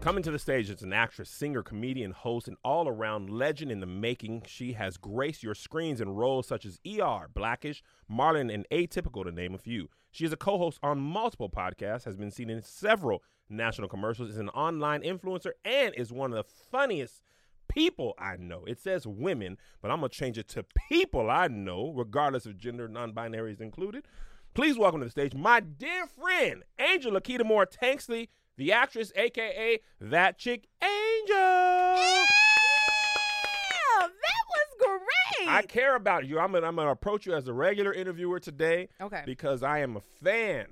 Coming to the stage is an actress, singer, comedian, host, and all around legend in the making. She has graced your screens in roles such as ER, Blackish, Marlon, and Atypical, to name a few. She is a co host on multiple podcasts, has been seen in several national commercials, is an online influencer, and is one of the funniest people I know. It says women, but I'm going to change it to people I know, regardless of gender, non binaries included. Please welcome to the stage my dear friend, Angel Laketa Moore Tanksley, the actress, aka that chick Angel. Yeah, that was great. I care about you. I'm gonna, I'm gonna approach you as a regular interviewer today okay. because I am a fan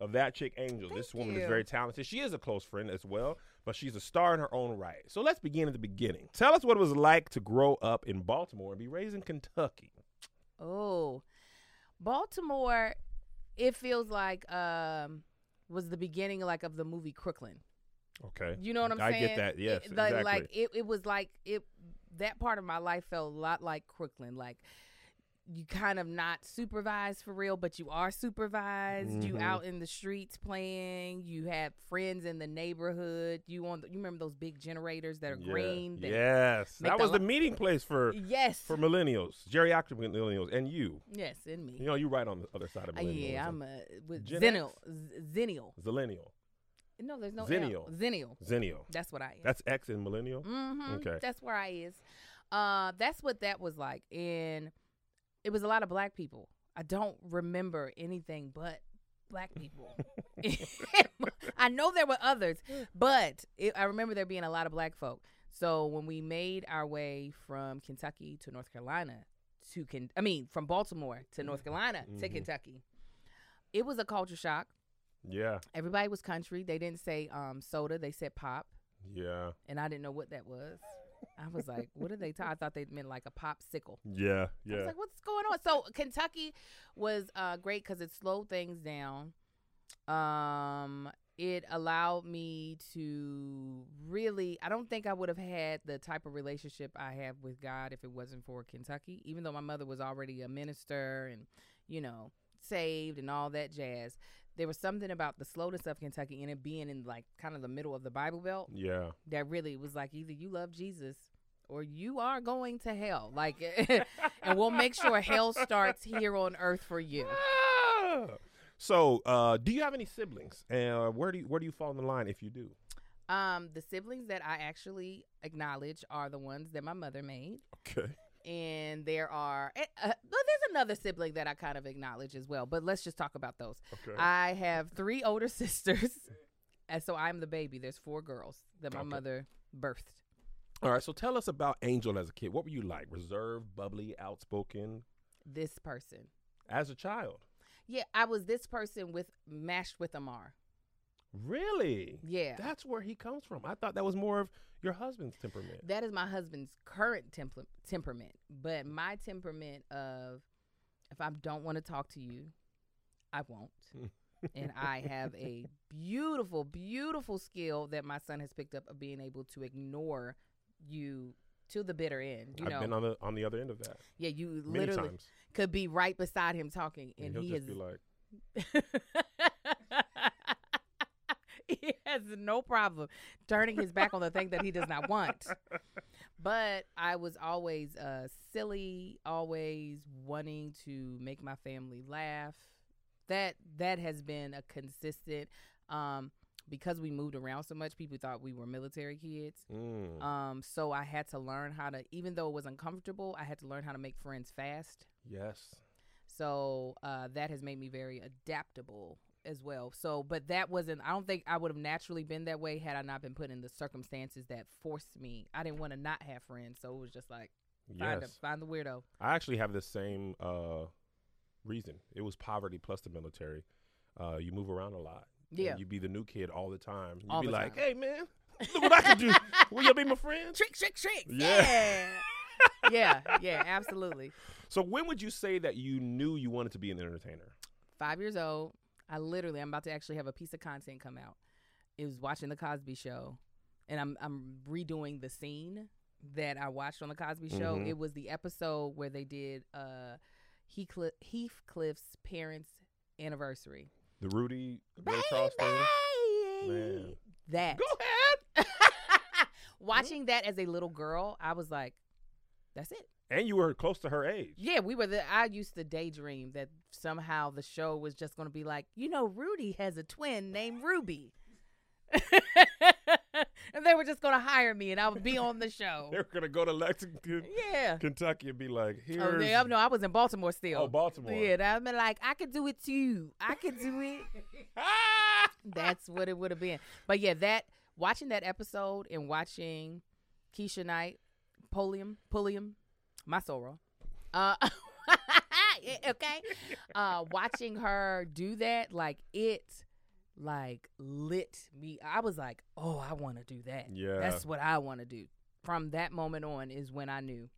of that chick Angel. Thank this woman is very talented. She is a close friend as well, but she's a star in her own right. So let's begin at the beginning. Tell us what it was like to grow up in Baltimore and be raised in Kentucky. Oh, Baltimore. It feels like um was the beginning like of the movie Crooklyn. Okay. You know what I'm I saying? get that. Yes, It- like, exactly. like it, it was like it. That part of my life felt a lot like Crooklyn. Like you kind of not supervised for real, but you are supervised. You Mhm. out in the streets playing. You have friends in the neighborhood. You on? The, you remember those big generators that are Yeah. green? that- Yes, that was the meeting place for Yes. for millennials, geriatric millennials, and you. yes, in me. You know, you right on the other side of Uh, millennials. yeah, I'm a with Xennial. Xennial. Zillennial, No, there's no Xennial. L. Xennial. Xennial. That's what I am. That's X in millennial. Mm-hmm. Okay. That's where I is. Uh, that's what that was like, and it was a lot of black people. I don't remember anything but black people. I know there were others, but it, I remember there being a lot of black folk. So when we made our way from Kentucky to North Carolina to Ken, I mean from Baltimore to North Carolina to Mhm. Kentucky, it was a culture shock. Yeah, Everybody was country. They didn't say um, soda; they said pop yeah, and I didn't know what that was. I was like, "What did they talking?" I thought they meant like a popsicle. yeah, yeah. I was like, "What's going on?" So Kentucky was uh, great because it slowed things down. Um, it allowed me to really. I don't think I would have had the type of relationship I have with God if it wasn't for Kentucky. Even though my mother was already a minister and you know saved and all that jazz. There was something about the slowness of Kentucky and it being in like kind of the middle of the Bible Belt yeah. that really was like either you love Jesus or you are going to hell. Like, and we'll make sure hell starts here on earth for you. So, uh, do you have any siblings? And uh, where do you, where do you fall in the line if you do? Um, the siblings that I actually acknowledge are the ones that my mother made. Okay. And there are, eh, uh, well, there's another sibling that I kind of acknowledge as well. But let's just talk about those. Okay. I have three older sisters, and so I'm the baby. There's four girls that my Okay. mother birthed. All right. So, tell us about Angel as a kid. What were you like? Reserved, bubbly, outspoken This person. as a child? Yeah, I was this person with mashed with Amar. Really? Yeah. That's where he comes from. I thought that was more of your husband's temperament. that is my husband's current temperament but my temperament of if i don't want to talk to you i won't. And i have a beautiful beautiful skill that my son has picked up of being able to ignore you to the bitter end you I've know? been on the on the other end of that yeah you many literally times, could be right beside him talking and, and, he'll he just is be like, has no problem turning his back on the thing that he does not want. But I was always uh, silly, always wanting to make my family laugh. That that has been a consistent. Um, because we moved around so much, people thought we were military kids. mm, Um, so I had to learn how to, even though it was uncomfortable, I had to learn how to make friends fast. yes. So uh, that has made me very adaptable as well. So, but that wasn't. I don't think I would have naturally been that way had I not been put in the circumstances that forced me. I didn't want to not have friends, so it was just like find Yes. a, find the weirdo. I actually have the same uh, reason. It was poverty plus the military. Uh, you move around a lot. and Yeah. You be the new kid all the time. You All be like, time. hey, man, look what I can do. Will you be my friend? Trick, trick, trick. Yeah. Yeah. yeah, yeah, absolutely. So when would you say that you knew you wanted to be an entertainer? Five years old. I literally, I'm about to actually have a piece of content come out. It was watching the Cosby Show, and I'm I'm redoing the scene that I watched on the Cosby Show. Mhm. It was the episode where they did uh Heathcliff, Heathcliff's parents' anniversary. The Rudy Ray Charles thing? That Go ahead. watching that as a little girl, I was like, that's it. And you were close to her age. Yeah, we were the. I used to daydream that somehow the show was just going to be like, you know, Rudy has a twin named Ruby. and they were just going to hire me and I would be on the show. They were gonna go to Lexington, Yeah. Kentucky, and be like, "Here's Oh, yeah, no, I was in Baltimore still. oh Baltimore." Yeah, I've been like, I could do it too. I could do it. That's what it would have been. But yeah, that watching that episode and watching Keisha Knight, Polium, Pulliam, my sorrow. Uh, okay. Uh, watching her do that, like it, like lit me. I was like, oh, I want to do that. Yeah. That's what I want to do. From that moment on is when I knew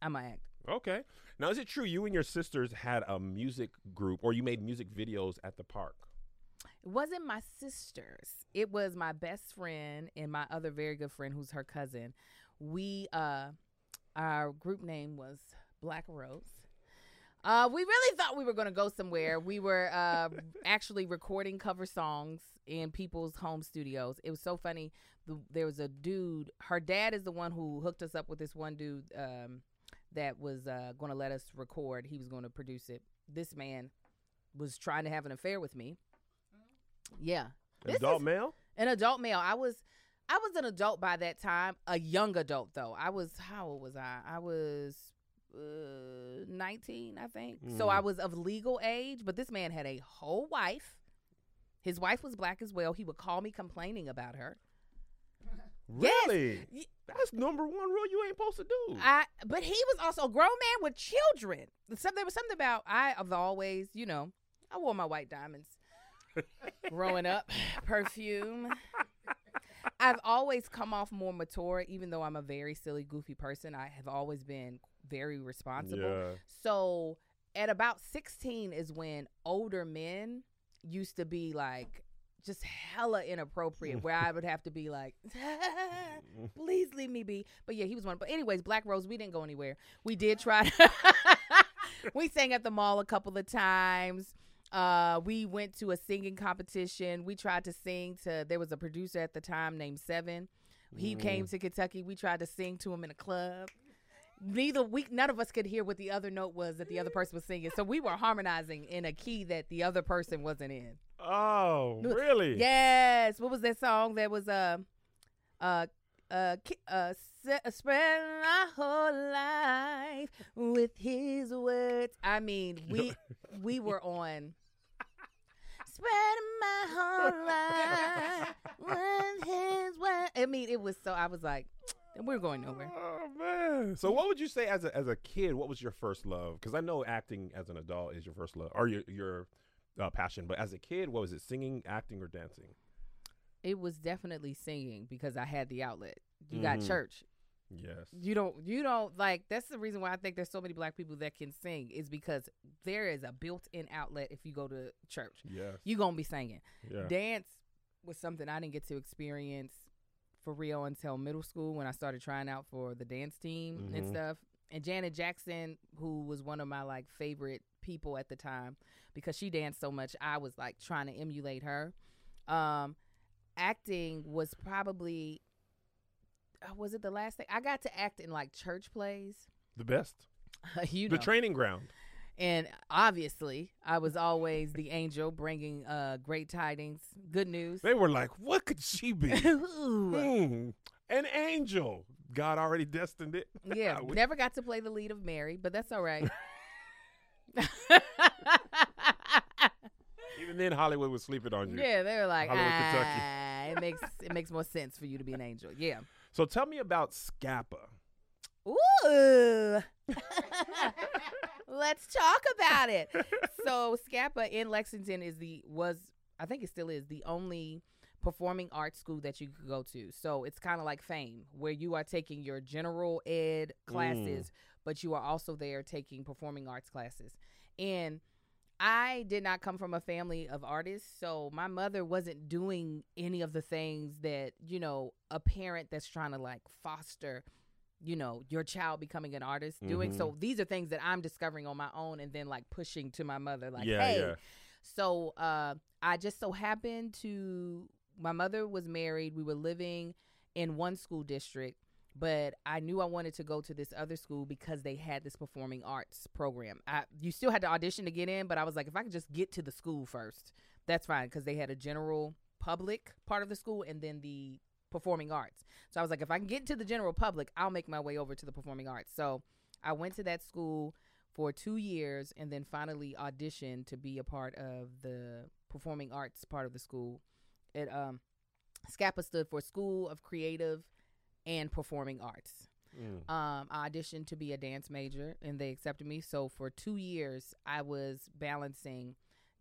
I'm gonna act. Okay. Now, is it true you and your sisters had a music group, or you made music videos at the park? It wasn't my sisters. It was my best friend and my other very good friend who's her cousin. We uh our group name was Black Rose. Uh we really thought we were going to go somewhere. We were uh actually recording cover songs in people's home studios. It was so funny. The, there was a dude, her dad is the one who hooked us up with this one dude um that was uh going to let us record. He was going to produce it. This man was trying to have an affair with me. Yeah. This Adult is- male? An adult male. I was I was an adult by that time, a young adult though. I was how old was I? I was uh, 19, I think. So Mm. I was of legal age, but this man had a whole wife. His wife was black as well. He would call me complaining about her. Really? Y- That's number one rule you ain't supposed to do. I but he was also a grown man with children. So there was something about I have always, you know, I wore my white diamonds growing up, perfume. I've always come off more mature, even though I'm a very silly, goofy person. I have always been very responsible. yeah. So at about 16 is when older men used to be like just hella inappropriate where I would have to be like, please leave me be. But yeah, he was one. But anyways, Black Rose, we didn't go anywhere. We did try. we sang at the mall a couple of times. Uh, we went to a singing competition. We tried to sing to. There was a producer at the time named Seven. He came to Kentucky. We tried to sing to him in a club. Neither we, none of us could hear what the other note was that the other person was singing. So we were harmonizing in a key that the other person wasn't in. Oh, really? Yes. What was that song that was uh uh uh uh uh, spread my whole life with his words. I mean, we we were on Spread my whole life with his words. I mean, it was so I was like, we're going nowhere. Oh man! So, what would you say as a as a kid? What was your first love? Because I know acting as an adult is your first love or your your uh, passion, but as a kid, what was it? Singing, acting, or dancing? It was definitely singing because I had the outlet. You got Mhm. church. Yes. you don't you don't like that's the reason why i think there's so many black people that can sing is because there is a built-in outlet if you go to church Yes. You're gonna be singing Yeah. dance was something i didn't get to experience for real until middle school when i started trying out for the dance team and Mhm. stuff and janet jackson who was one of my like favorite people at the time because she danced so much i was like trying to emulate her um acting was probably uh, was it the last thing I got to act in like church plays? The best. you The training ground. and obviously I was always the angel bringing uh great tidings, good news. They were like, "What could she be? Hmm, an angel. God already destined it." yeah, never got to play the lead of Mary, but that's all right. Even then, Hollywood was sleeping on you. yeah, they were like, Hollywood, Kentucky. It makes it makes more sense for you to be an angel. Yeah. So tell me about SCAPA. Ooh. Let's talk about it. So SCAPA in Lexington is the was I think it still is the only performing arts school that you could go to. So it's kind of like fame where you are taking your general ed classes, mm. but you are also there taking performing arts classes. And I did not come from a family of artists, so my mother wasn't doing any of the things that, you know, a parent that's trying to like foster you know your child becoming an artist doing Mhm. so these are things that i'm discovering on my own and then like pushing to my mother like yeah, hey yeah. so uh i just so happened to my mother was married we were living in one school district, but I knew I wanted to go to this other school because they had this performing arts program. I, you still had to audition to get in, but I was like, if I could just get to the school first, that's fine because they had a general public part of the school and then the performing arts. So I was like, if I can get to the general public, I'll make my way over to the performing arts. So I went to that school for two years and then finally auditioned to be a part of the performing arts part of the school. It um SCAPA stood for School of Creative and Performing Arts. Mm. Um, I auditioned to be a dance major and they accepted me. So for two years, I was balancing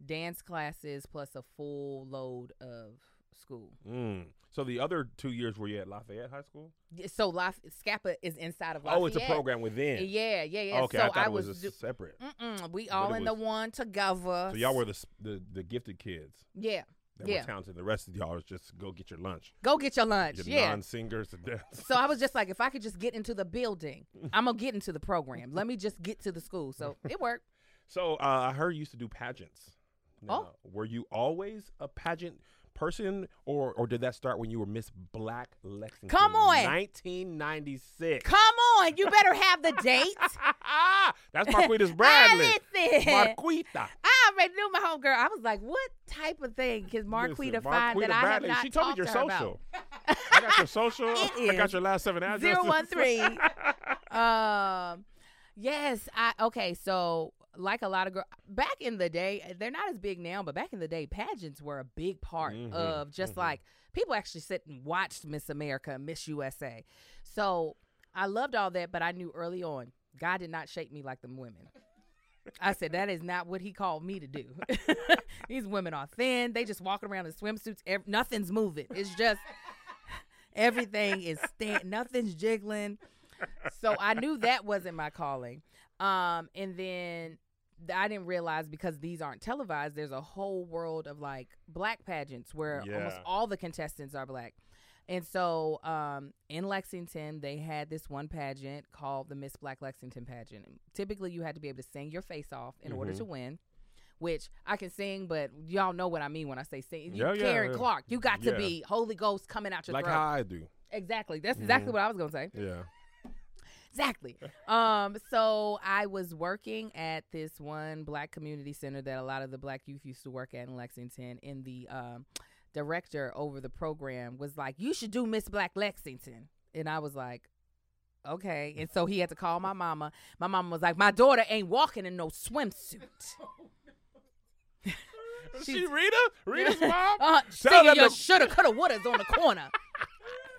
dance classes plus a full load of school. Mm. So the other two years were you at Lafayette High School? So Laf- SCAPA is inside of Lafayette. Oh, it's a program within. Yeah, yeah, yeah. Okay, so I thought it was, was, a do- separate. Mm-mm, we all it in the one together. So y'all were the the, the gifted kids yeah. That Yeah. were talented. The rest of y'all is just go get your lunch. Go get your lunch. Your yeah. non-singers. So I was just like, if I could just get into the building, I'm gonna get into the program. Let me just get to the school. So it worked. So uh, I heard you used to do pageants. Oh. Were you always a pageant person, or or did that start when you were Miss Black Lexington? Come on. 1996. Come on, you better have the date. That's Marquitas Bradley. Marquita. I already knew my homegirl. I was like, what type of thing can Marquita Listen, find that I have Bradley. not She told me your social. I got your social. I got your last seven addresses. Zero one three. um, yes, I okay. So like a lot of girls back in the day, they're not as big now, but back in the day, pageants were a big part Mhm, of just mhm. like people actually sit and watched Miss America, Miss USA. So I loved all that, but I knew early on God did not shape me like them women. I said that is not what He called me to do. These women are thin; they just walking around in swimsuits. Ev- nothing's moving. It's just everything is stand. Nothing's jiggling. So I knew that wasn't my calling. Um, and then I didn't realize because these aren't televised, there's a whole world of like black pageants where almost all the contestants are black. And so um, in Lexington, they had this one pageant called the Miss Black Lexington pageant. And typically, you had to be able to sing your face off in order Mhm. to win. Which I can sing, but y'all know what I mean when I say sing. You Yeah, yeah, Karen yeah. Clark, you got to be Holy Ghost coming out your like throat. how I do. exactly. That's exactly Mhm. what I was gonna say. Yeah. Exactly. Um, so I was working at this one black community center that a lot of the black youth used to work at in Lexington. in the um, director over the program was like, "You should do Miss Black Lexington," and I was like. Okay, and so he had to call my mama. My mama was like, "My daughter ain't walking in no swimsuit." She She's- Rita? Rita's mom? Uh, Tell singing your to- shoulda, coulda, wouldas on the corner.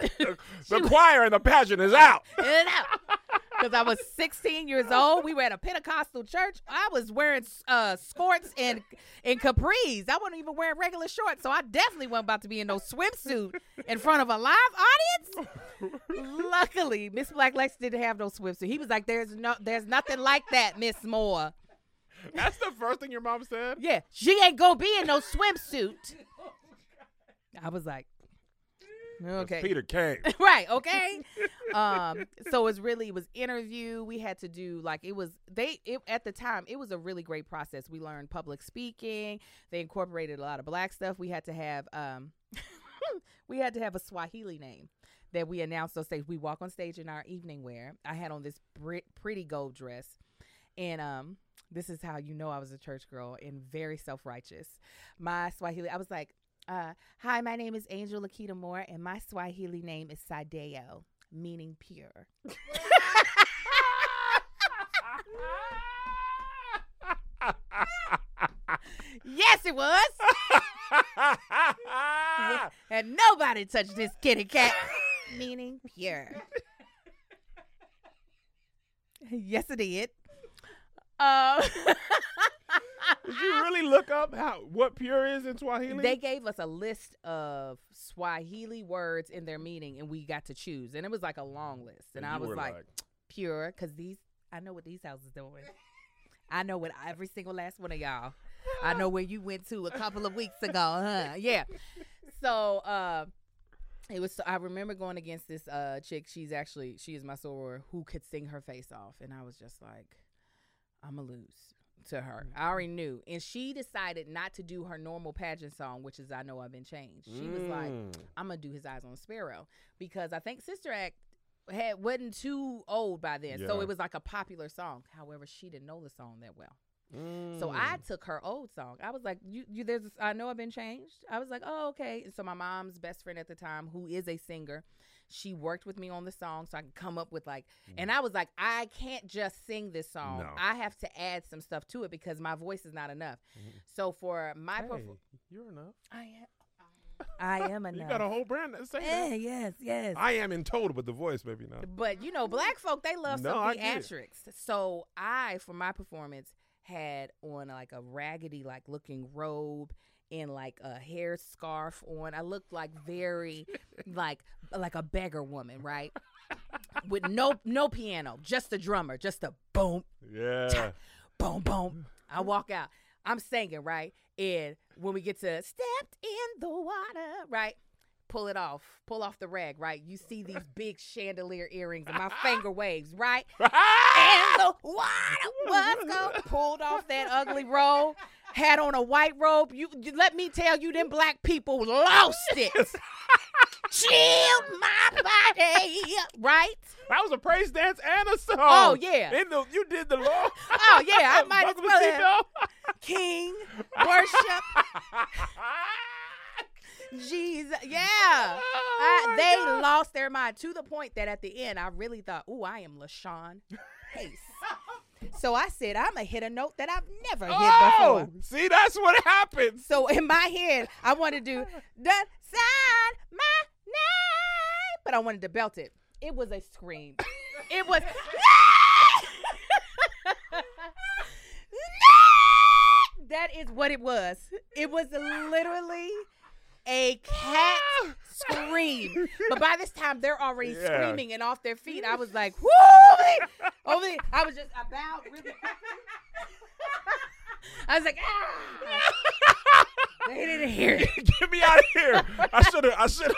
the choir and the pageant is out. Because I was 16 years old. We were at a Pentecostal church. I was wearing uh, skirts and and capris. I wasn't even wearing regular shorts. So I definitely wasn't about to be in no swimsuit in front of a live audience. Luckily, Miss Black Lex didn't have no swimsuit. He was like, "There's no, there's nothing like that, Miss Moore. That's the first thing your mom said? Yeah, she ain't gonna be in no swimsuit." I was like, "Okay." Peter Kane. right okay. Um so it's really it was interview. We had to do like it was they it, at the time it was a really great process. We learned public speaking. They incorporated a lot of black stuff. We had to have um we had to have a swahili name that we announced on stage. We walk on stage in our evening wear. I had on this pretty gold dress. And um this is how you know i was a church girl and very self-righteous. My swahili i was like uh, hi, my name is Angel Laketa Moore, and my Swahili name is Sadeo, meaning pure. yes, it was. And nobody touched this kitty cat, meaning pure. yes, it did. Um, Did you really look up how what pure is in Swahili? They gave us a list of Swahili words and their meaning, and we got to choose. And it was like a long list. And, I was were like, pure, because these, I know what these houses doing. I know what every single last one of y'all. I know where you went to a couple of weeks ago, huh? Yeah. So, uh, it was. I remember going against this uh chick. She's actually she is my soror who could sing her face off, and I was just like, I'm gonna lose. To her. I already knew. And she decided not to do her normal pageant song, which is I Know I've Been Changed. She was like, Mm. I'm gonna do his eyes on a sparrow. Because I think Sister Act had wasn't too old by then. So Yeah. it was like a popular song. However, she didn't know the song that well. Mm. So I took her old song. I was like, "You, you, there's, I know I've been changed." I was like, "Oh, okay." And so my mom's best friend at the time, who is a singer, she worked with me on the song, so I could come up with like. And I was like, "I can't just sing this song. No. I have to add some stuff to it because my voice is not enough." Mhm. So for my, Hey, perf- you're enough. I am, I am enough. You got a whole brand that say Eh, that. yes, yes. I am in total, but the voice maybe not. But you know, black folk they love No, some I get it. theatrics. So I, for my performance, had on like a raggedy, like looking robe and like a hair scarf on. I looked like very, like like a beggar woman, right? With no no piano, just a drummer, just a boom, Yeah. boom, boom. I walk out. I'm singing, right? And when we get to stepped in the water, right? Pull it off. Pull off the rag, right? You see these big chandelier earrings and my finger waves, right? And the water was. Pulled off that ugly robe. Had on a white robe. You, you let me tell you, them black people lost it. Chill my body, right? That was a praise dance and a song. Oh, yeah. In the, you did the law. Oh yeah, I might as well have. King worship Jesus. Yeah. Oh, my they God. lost their mind to the point that at the end I really thought, "Ooh, I am LaShun Pace." so I said, "I'm gonna hit a note that I've never hit Oh, before." see, that's what happens. So in my head, I wanted to do the sign my name, but I wanted to belt it. It was a scream. It was. that is what it was. It was literally a cat scream. But by this time, they're already Yeah. screaming and off their feet. I was like, whoo! Over there. I was just, about really. I was like, ah! they didn't hear it. Get me out of here. I should have. I should have.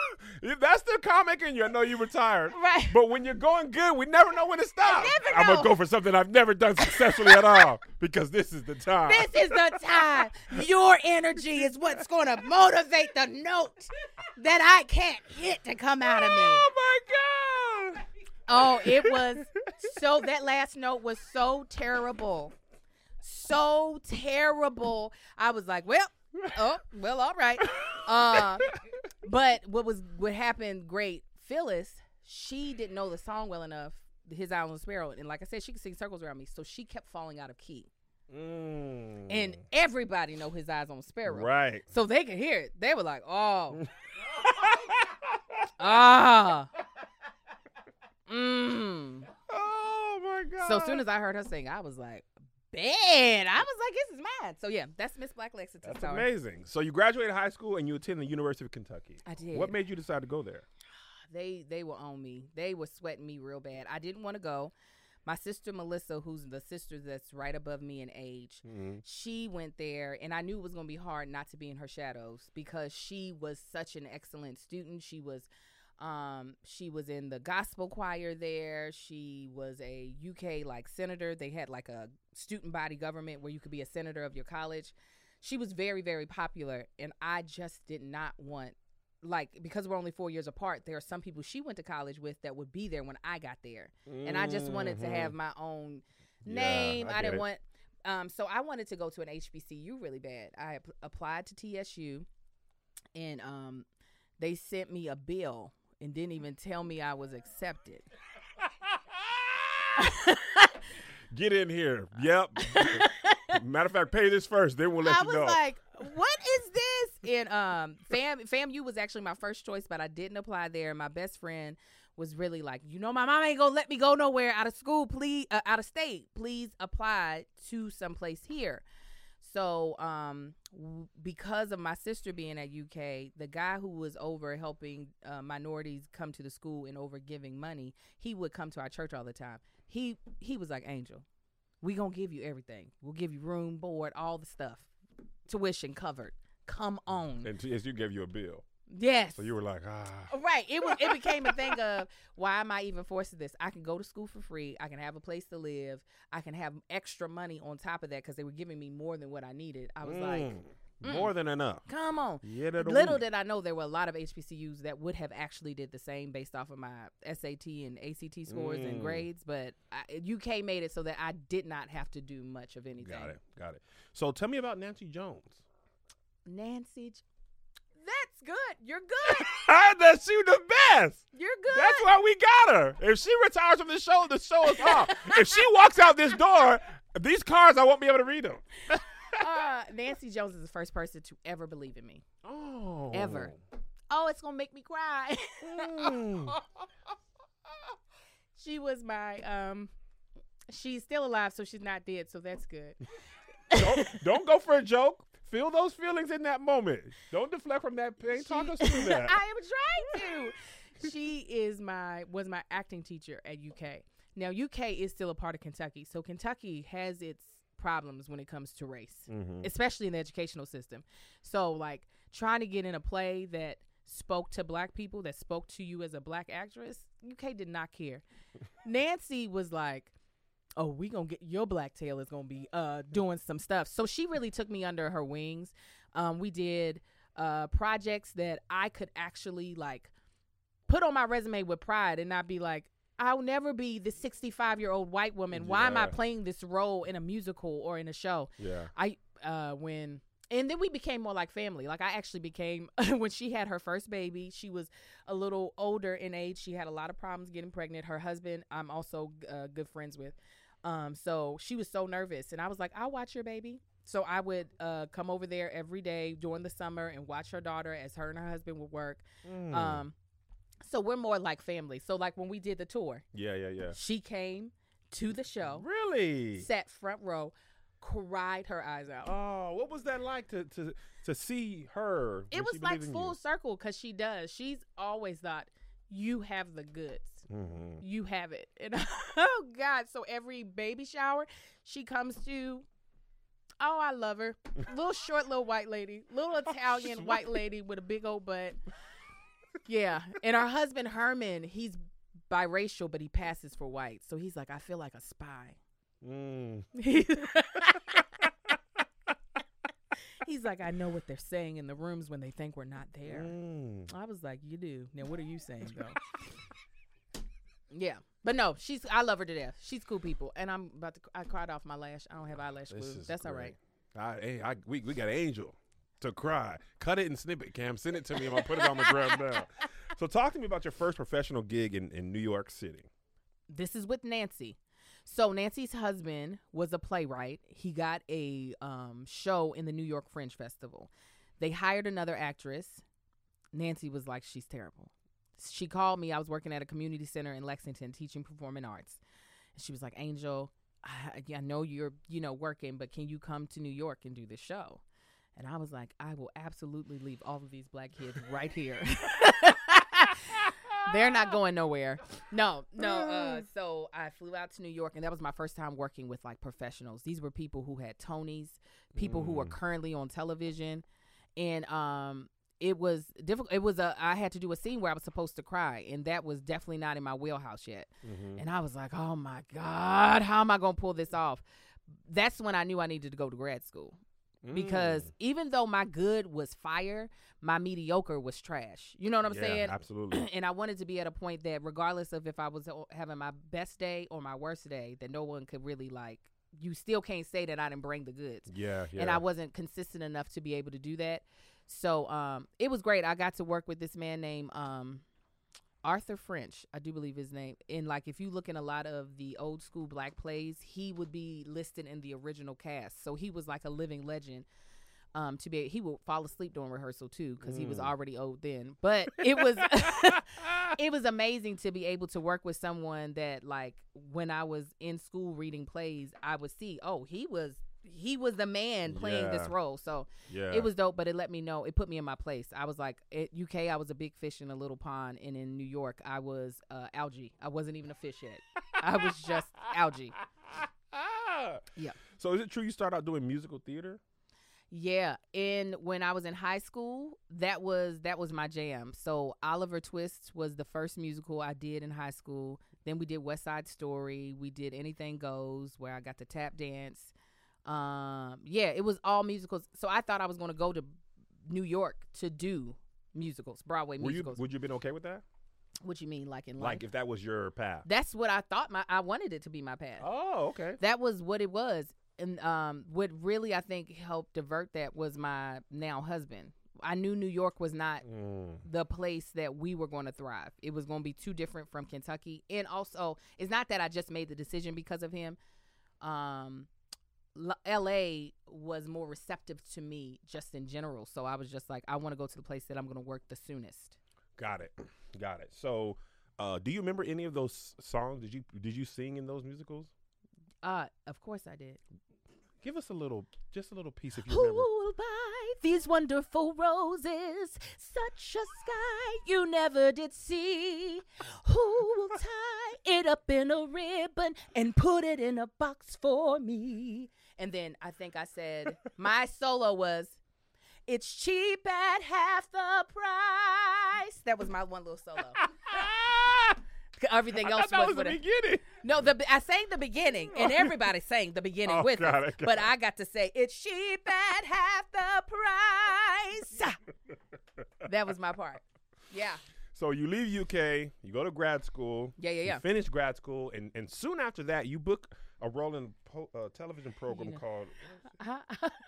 That's the comic in you. I know you retired. Right. But when you're going good, we never know when to stop. never I'm gonna go for something I've never done successfully at all because this is the time. This is the time. Your energy is what's going to motivate the note that I can't hit to come out of me. Oh my god. Oh, it was so that last note was so terrible. So terrible. I was like, well, oh, well, all right. Uh, but what was what happened great, Phyllis, she didn't know the song well enough, His Eye on the Sparrow. And like I said, she could sing circles around me. So she kept falling out of key. Mm. And everybody know his eyes on the sparrow. right. So they could hear it. They were like, oh. ah. Mmm. Oh my god. So as soon as I heard her sing, I was like, man. I was like, this is mine. So yeah, that's Miss Black Lexington. That's story. amazing. So you graduated high school and you attended the University of Kentucky. I did. What made you decide to go there? they they were on me. They were sweating me real bad. I didn't want to go. My sister Melissa, who's the sister that's right above me in age, Mm-hmm. she went there and I knew it was going to be hard not to be in her shadows because she was such an excellent student. She was um she was in the gospel choir there. She was a UK like senator. They had like a student body government where you could be a senator of your college. She was very very popular and I just did not want like because we're only 4 years apart, there are some people she went to college with that would be there when I got there. And I just wanted to have my own Yeah, name. I I, didn't it. want um, so I wanted to go to an HBCU really bad. I ap- applied to TSU, and um, they sent me a bill and didn't even tell me I was accepted. Get in here. Yep. Matter of fact, pay this first, then we'll let I you know. I was like, "What is this?" And um, Fam FAMU was actually my first choice, but I didn't apply there. My best friend was really like, "You know, my mom ain't gonna let me go nowhere out of school. Please, uh, out of state. Please apply to someplace here." So, um, w- because of my sister being at UK, the guy who was over helping uh, minorities come to the school and over giving money, he would come to our church all the time. He he was like, "Angel, we gonna give you everything. We'll give you room, board, all the stuff, tuition covered. Come on." and as you gave you a bill. Yes. So you were like, ah. Right. It was. It became a thing of why am I even forced to this? I can go to school for free. I can have a place to live. I can have extra money on top of that because they were giving me more than what I needed. I was like, Mm. more than enough. come on. Yeah, Little did I know there were a lot of HBCUs that would have actually did the same based off of my SAT and ACT scores Mm. and grades, but I, UK made it so that I did not have to do much of anything. Got it. Got it. So tell me about Nancy Jones. Nancy, that's good. You're good. That's you the best. You're good. That's why we got her. If she retires from the show, the show is off. if she walks out this door, these cards, I won't be able to read them. uh, Nancy Jones is the first person to ever believe in me. Oh. Ever. Oh, it's gonna make me cry. Mm. she was my um. She's still alive, so she's not dead, so that's good. don't, don't go for a joke. Feel those feelings in that moment. Don't deflect from that pain. Talk us through that. I am trying to. she is my was my acting teacher at UK. Now UK is still a part of Kentucky, so Kentucky has its problems when it comes to race, Mhm. especially in the educational system. So like trying to get in a play that spoke to black people, that spoke to you as a black actress, UK did not care. Nancy was like, "Oh, we gonna get your black tail is gonna be uh doing some stuff." So she really took me under her wings. Um, we did uh projects that I could actually like put on my resume with pride and not be like. I'll never be the 65 year old white woman. Why am I playing this role in a musical or in a show? Yeah. I uh when and then we became more like family. Like I actually became when she had her first baby. She was a little older in age. She had a lot of problems getting pregnant. Her husband, I'm also uh, good friends with. Um, so she was so nervous, and I was like, "I'll watch your baby." So I would uh, come over there every day during the summer and watch her daughter as her and her husband would work. Mm. Um, so we're more like family. So like when we did the tour, yeah, yeah, yeah. she came to the show, Really? sat front row, cried her eyes out. Oh, what was that like to to to see her? it was like full circle because she does. She's always thought you have the goods. Mm-hmm. You have it. And oh God. So every baby shower she comes to. Oh, I love her. Little short little white lady. Little Italian white white. lady with a big old butt. Yeah. And her husband Herman, he's biracial, but he passes for white. So he's like, I feel like a spy. Mm. He's like, I know what they're saying in the rooms when they think we're not there. Mm. I was like, you do. Now, what are you saying though? Yeah, but no, she's. I love her to death. She's cool people, and I'm about to. I cried off my lash. I don't have eyelash glue. That's all right. I, hey, I, we, we got Angel to cry. Cut it and snip it, Cam. Send it to me. And I'm to put it on the ground now. So talk to me about your first professional gig in, in New York City. This is with Nancy. So Nancy's husband was a playwright. He got a um, show in the New York Fringe Festival. They hired another actress. Nancy was like, she's terrible. She called me. I was working at a community center in Lexington teaching performing arts. And she was like, Angel, I, I know you're, you know, working, but can you come to New York and do this show? And I was like, I will absolutely leave all of these black kids right here. They're not going nowhere. No, no. Uh, so I flew out to New York, and that was my first time working with like professionals. These were people who had Tonys, people who were Mm. currently on television, and um, it was difficult. It was a I had to do a scene where I was supposed to cry, and that was definitely not in my wheelhouse yet. Mm-hmm. And I was like, oh my god, how am I gonna pull this off? That's when I knew I needed to go to grad school Mm. because even though my good was fire, my mediocre was trash. You know what I'm yeah, saying? Absolutely. and I wanted to be at a point that regardless of if I was having my best day or my worst day, that no one could really like. You still can't say that I didn't bring the goods, yeah, yeah. and I wasn't consistent enough to be able to do that. So um, it was great. I got to work with this man named um, Arthur French, I do believe his name. And like if you look in a lot of the old school black plays, he would be listed in the original cast. So he was like a living legend. Um, to be he would fall asleep during rehearsal too because he was Mm. already old then. But it was it was amazing to be able to work with someone that like when I was in school reading plays, I would see, oh, he was he was the man playing this role. So yeah. it was dope, but it let me know. It put me in my place. I was like, at UK, I was a big fish in a little pond, and in New York, I was uh, algae. I wasn't even a fish yet. I was just algae. Yeah. So is it true you started out doing musical theater? Yeah, and when I was in high school, that was that was my jam. So Oliver Twist was the first musical I did in high school. Then we did West Side Story. We did Anything Goes, where I got to tap dance. Um, yeah, it was all musicals. So I thought I was going to go to New York to do musicals, Broadway Were you, musicals. would you have been okay with that? what you mean, like in life? Like if that was your path? That's what I thought. My I wanted it to be my path. Oh, okay. That was what it was. And um, what really I think helped divert that was my now husband. I knew New York was not Mm. the place that we were going to thrive. It was going to be too different from Kentucky. And also, it's not that I just made the decision because of him. Um, LA was more receptive to me just in general. So I was just like, I want to go to the place that I'm going to work the soonest. Got it. Got it. So, uh, do you remember any of those songs? Did you did you sing in those musicals? Uh, of course I did. Give us a little, just a little piece if you Who remember. will buy these wonderful roses? Such a sky you never did see. Who will tie it up in a ribbon and put it in a box for me? And then I think I said, my solo was, It's cheap at half the price. That was my one little solo. Everything I else was was, the beginning. no, the I sang the beginning, and everybody sang the beginning Oh, with it, but it. I got to say it's cheap at half the price. that was my part. Yeah, So you leave UK, you go to grad school. yeah, yeah, yeah. You finish grad school, and, and soon after that, you book a role in a po- uh, television program know. called.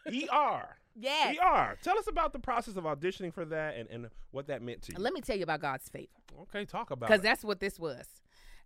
ER. yeah. ER. Tell us about the process of auditioning for that and, and what that meant to you. Let me tell you about God's favor, okay, talk about because it. that's what this was.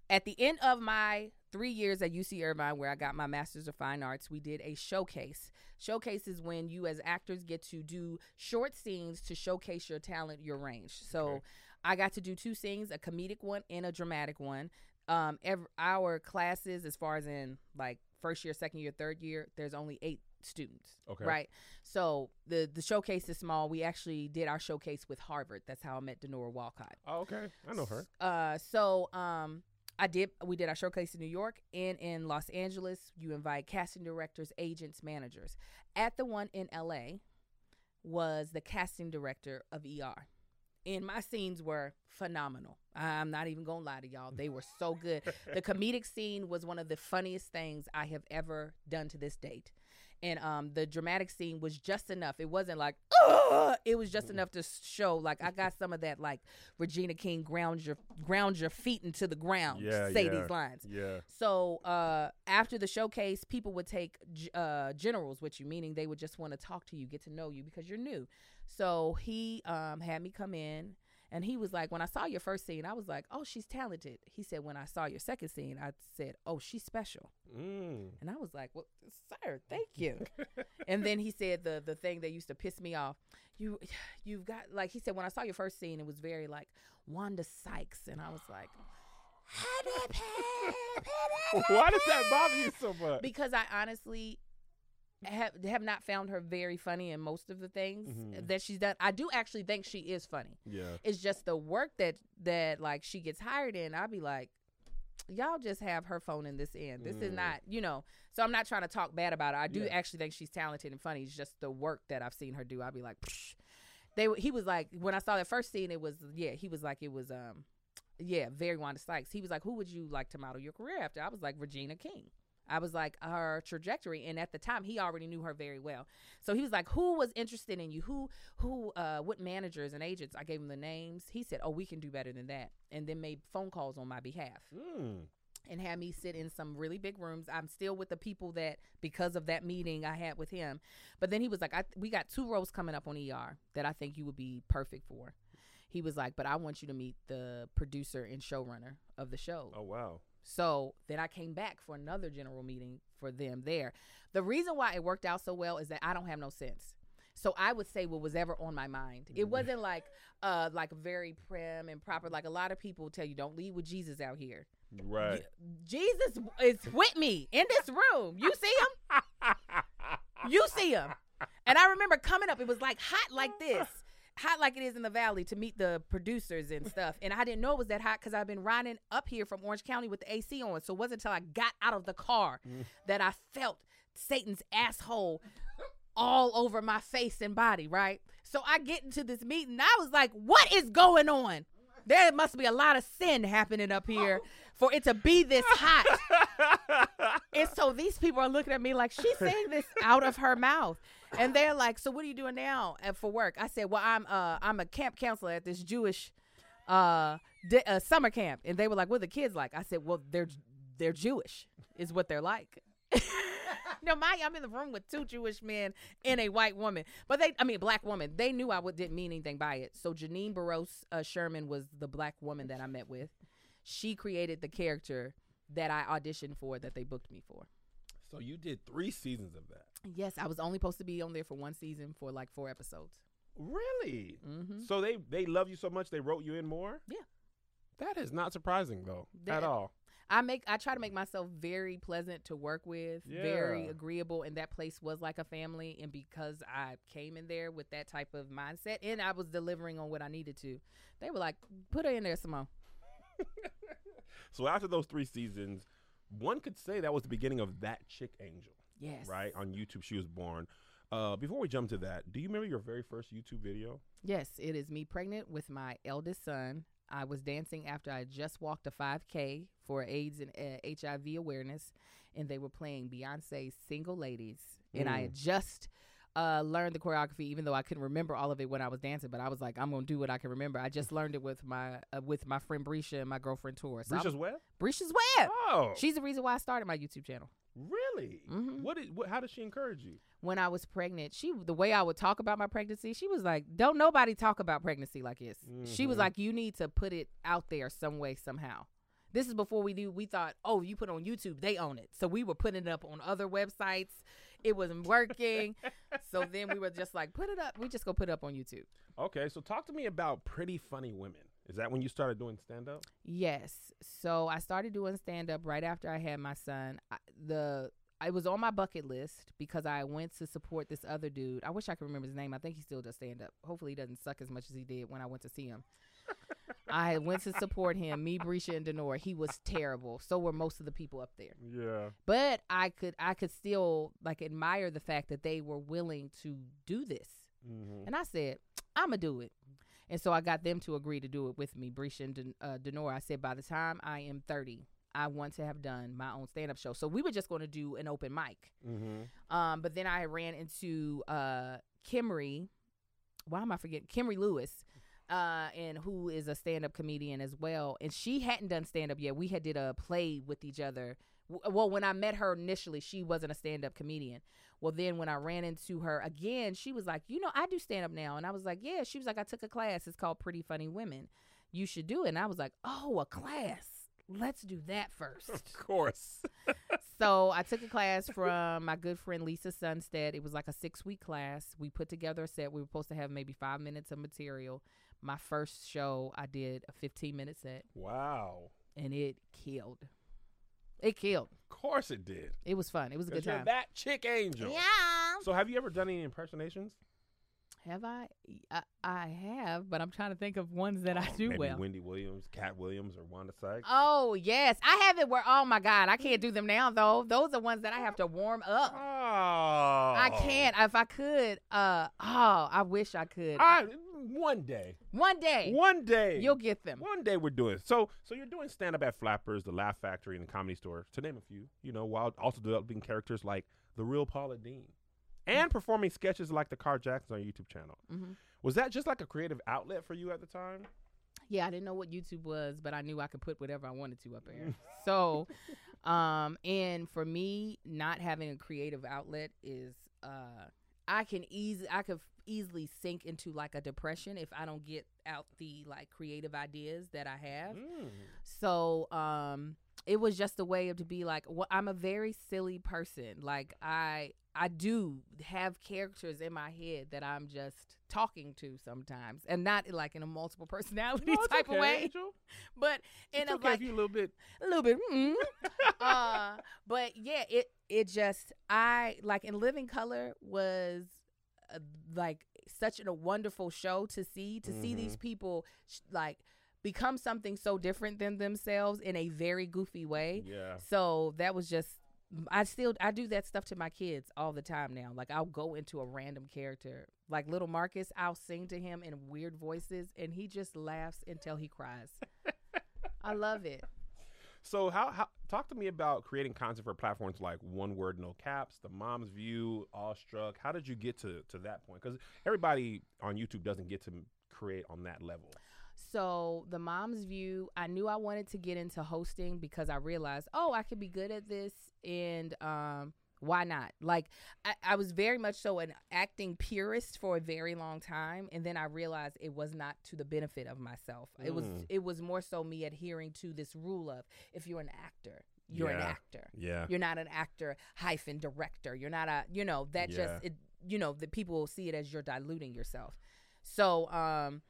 At the end of my three years at UC Irvine, where I got my Master's of Fine Arts, we did a showcase. Showcase is when you, as actors, get to do short scenes to showcase your talent, your range. So Okay. I got to do two scenes, a comedic one and a dramatic one. Um, ev our classes, as far as in like first year, second year, third year, there's only eight students. Okay. Right. So the the showcase is small. We actually did our showcase with Harvard. That's how I met Denora Walcott. Oh, okay. I know her. Uh, so um, I did. We did our showcase in New York and in Los Angeles. You invite casting directors, agents, managers. At the one in L.A. was the casting director of ER. And my scenes were phenomenal. I'm not even gonna lie to y'all; they were so good. the comedic scene was one of the funniest things I have ever done to this date. And um, the dramatic scene was just enough. It wasn't like, Ugh! it was just enough to show. Like I got some of that, like Regina King, ground your ground your feet into the ground. Yeah, say yeah. these lines. Yeah. So uh, after the showcase, people would take uh, generals with you, meaning they would just want to talk to you, get to know you because you're new. So he um, had me come in, and he was like, "When I saw your first scene, I was like, oh, she's talented." He said, "When I saw your second scene, I said, oh, she's special." Mm. And I was like, "Well, sir, thank you." and then he said the the thing that used to piss me off. You you've got like he said when I saw your first scene, it was very like Wanda Sykes, and I was like. Why does that bother you so much? because I honestly have have not found her very funny in most of the things Mhm. that she's done. I do actually think she is funny. yeah. It's just the work that that like she gets hired in. I'll be like, y'all just have her phone in this end. This is Mm. not, you know. So I'm not trying to talk bad about her. I do Yeah. actually think she's talented and funny. It's just the work that I've seen her do. I'll be like, Psh. they. He was like when I saw that first scene. It was yeah. He was like it was um. Yeah, very Wanda Sykes. He was like, "Who would you like to model your career after?" I was like, "Regina King." I was like her trajectory, and at the time, he already knew her very well. So he was like, "Who was interested in you? Who, who, uh, what managers and agents?" I gave him the names. He said, "Oh, we can do better than that," and then made phone calls on my behalf Mm. and had me sit in some really big rooms. I'm still with the people that because of that meeting I had with him. But then he was like, I, "We got two roles coming up on ER that I think you would be perfect for." He was like, "But I want you to meet the producer and showrunner of the show." Oh wow. So then I came back for another general meeting for them there. The reason why it worked out so well is that I don't have no sense. So I would say what was ever on my mind. It Mhm. wasn't like uh like very prim and proper. Like a lot of people tell you, don't leave with Jesus out here. Right. Jesus is with me in this room. You see him? You see him. And I remember coming up, it was like hot like this. Hot like it is in the valley to meet the producers and stuff. And I didn't know it was that hot because I've been riding up here from Orange County with the AC on. So it wasn't until I got out of the car Mm. that I felt Satan's asshole all over my face and body, right? So I get into this meeting. I was like, what is going on? There must be a lot of sin happening up here for it to be this hot. and so these people are looking at me like she's saying this out of her mouth. And they're like, "So what are you doing now for work?" I said, "Well, I'm uh I'm a camp counselor at this Jewish uh, di- uh summer camp." And they were like, "What are the kids like?" I said, "Well, they're they're Jewish. Is what they're like." no, my I'm in the room with two Jewish men and a white woman, but they, I mean, black woman. They knew I would, didn't mean anything by it. So Janine Barrois uh, Sherman was the black woman that I met with. She created the character that I auditioned for, that they booked me for. So you did three seasons of that. Yes, I was only supposed to be on there for one season for like four episodes. Really? Mm-hmm. So they they love you so much they wrote you in more? Yeah. That is not surprising though That- at all. I make I try to make myself very pleasant to work with, very agreeable, and that place was like a family. And because I came in there with that type of mindset, and I was delivering on what I needed to, they were like, "Put her in there, Simone." So after those three seasons, one could say that was the beginning of that chick angel, Yes, right? On YouTube, she was born. Uh, before we jump to that, do you remember your very first YouTube video? Yes, it is me pregnant with my eldest son. I was dancing after I just walked a 5K for AIDS and uh, HIV awareness, and they were playing Beyonce's "Single Ladies," and I Mm. had just uh, learned the choreography, even though I couldn't remember all of it when I was dancing. But I was like, I'm gonna do what I can remember. I just learned it with my uh, with my friend Brisha and my girlfriend Tora. So Brisha's I'm- Web? Brisha's Web. Oh, She's the reason why I started my YouTube channel. really? Mhm. What did? What, how did she encourage you? when I was pregnant, she the way I would talk about my pregnancy, she was like, "Don't nobody talk about pregnancy like this." She was Mhm. like, "You need to put it out there some way somehow." This is before we knew. We thought, "Oh, you put it on YouTube, they own it." So we were putting it up on other websites. It wasn't working. so then we were just like, "Put it up. We just go put it up on YouTube." Okay, so talk to me about Pretty Funny Women. Is that when you started doing stand up? Yes. So I started doing stand up right after I had my son. I, the it was on my bucket list because I went to support this other dude. I wish I could remember his name. I think he still does stand up. Hopefully he doesn't suck as much as he did when I went to see him. I went to support him, me, Brisha, and Denora. He was terrible. So were most of the people up there. Yeah. But I could I could still like admire the fact that they were willing to do this. Mm-hmm. And I said, I'm going to do it. And so I got them to agree to do it with me, Brisha and Den- uh, Denora. I said, by the time I am 30, I want to have done my own stand up show. So we were just going to do an open mic. Mm-hmm. Um, but then I ran into uh, Kimrie. Why am I forgetting? Kimrie Lewis. Uh, and who is a stand-up comedian as well, and she hadn't done stand-up yet. We had did a play with each other. Well, when I met her initially, she wasn't a stand-up comedian. Well, then when I ran into her again, she was like, "You know, I do stand-up now," and I was like, "Yeah." She was like, "I took a class. It's called Pretty Funny Women. You should do it." And I was like, "Oh, a class. Let's do that first. Of course. So I took a class from my good friend Lisa Sundstedt. It was like a six week class. We put together a set. We were supposed to have maybe five minutes of material. My first show, I did a 15 minute set, wow. and it killed. It killed. Of course it did. It was fun. It was a good you're time. that chick angel. Yeah. So have you ever done any impersonations? Have I? I? I have, but I'm trying to think of ones that I Oh, do maybe well. Wendy Williams, Katt Williams, or Wanda Sykes. Oh yes, I have it where. Oh my God, I can't do them now though. Those are ones that I have to warm up. Oh. I can't. If I could, uh, oh, I wish I could. I, one day. One day, One day. you'll get them. One day we're doing so. So you're doing stand up at Flappers, the Laugh Factory, and the Comedy Store, to name a few. You know, while also developing characters like the real Paula Deen, and performing sketches like the Car Jacksons on your YouTube channel. hmm Was that just like a creative outlet for you at the time? Yeah, I didn't know what YouTube was, but I knew I could put whatever I wanted to up there. so, um, and for me, not having a creative outlet is, uh, I can easy, I could easily sink into like a depression if I don't get out the like creative ideas that I have. Mm. So, um, it was just a way of to be like, well, I'm a very silly person. Like I, I do have characters in my head that I'm just talking to sometimes, and not like in a multiple personality No, type okay, of way, Angel. but in It's a okay like you a little bit. a little bit. mm. uh, but yeah, it it just I like in Living Color was like such a wonderful show to see to see these mm-hmm. people sh- like become something so different than themselves in a very goofy way. Yeah. So that was just I still I do that stuff to my kids all the time now. Like I'll go into a random character, like little Marcus. I'll sing to him in weird voices, and he just laughs until he cries. I love it. So how, how talk to me about creating content for platforms like One Word No Caps, The Mom's View, Awestruck. How did you get to to that point? Because everybody on YouTube doesn't get to create on that level. So the mom's view, I knew I wanted to get into hosting because I realized, oh, I could be good at this, and um, why not? Like I, I was very much so an acting purist for a very long time, and then I realized it was not to the benefit of myself. It was Mm. it was more so me adhering to this rule of if you're an actor, you're an actor. Yeah. You're not an actor hyphen director. You're not a you know that Yeah. just it you know the people will see it as you're diluting yourself. So um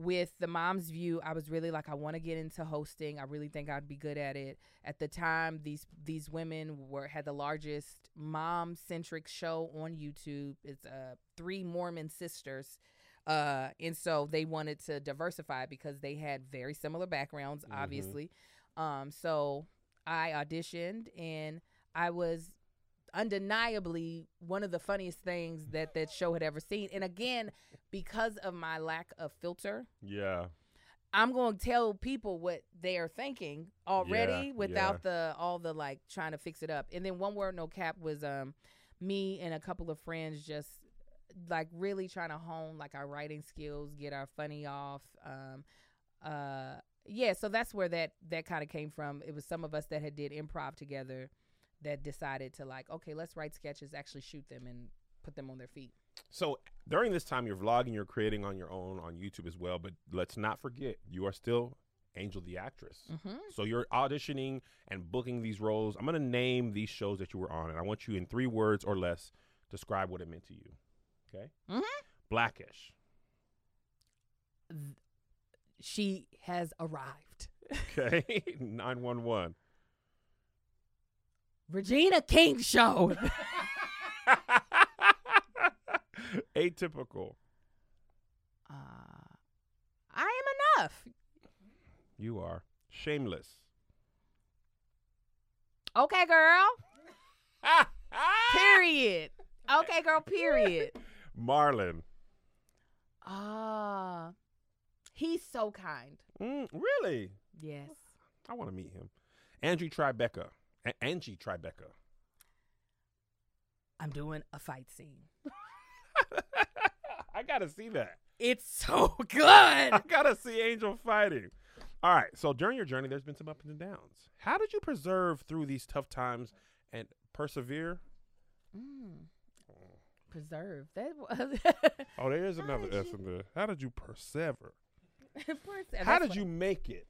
with the mom's view, I was really like I want to get into hosting. I really think I'd be good at it. At the time, these these women were had the largest mom centric show on YouTube. It's uh three Mormon sisters. Uh, and so they wanted to diversify because they had very similar backgrounds, Mhm. obviously. Um, so I auditioned and I was undeniably one of the funniest things that that show had ever seen. And again, because of my lack of filter, Yeah. I'm going to tell people what they are thinking already Yeah, without the all the like trying to fix it up. And then one word no cap was um me and a couple of friends just like really trying to hone like our writing skills, get our funny off. Um uh yeah, so that's where that that kind of came from. It was some of us that had did improv together that decided to like, okay, let's write sketches, actually shoot them and put them on their feet. So during this time, you're vlogging, you're creating on your own on YouTube as well. But let's not forget, you are still Angel the actress. Mhm. So you're auditioning and booking these roles. I'm gonna name these shows that you were on, and I want you in three words or less describe what it meant to you. Okay. Mhm. Blackish. She has arrived. Okay. Nine one one. Regina King show. Atypical. Uh, I am enough. You are shameless. Okay, girl. Period. Okay, girl. Period. Marlon. Ah, he's so kind. Mm, really? Yes. I want to meet him. Andrew Tribeca. A- Angie Tribeca. I'm doing a fight scene. I gotta see that. It's so good. I gotta see Angel fighting. All right. So during your journey, there's been some ups and downs. How did you preserve through these tough times and persevere? Mm. Preserve that. Was Oh, there is another S you- in there. How did you persevere? Perse- How did you make it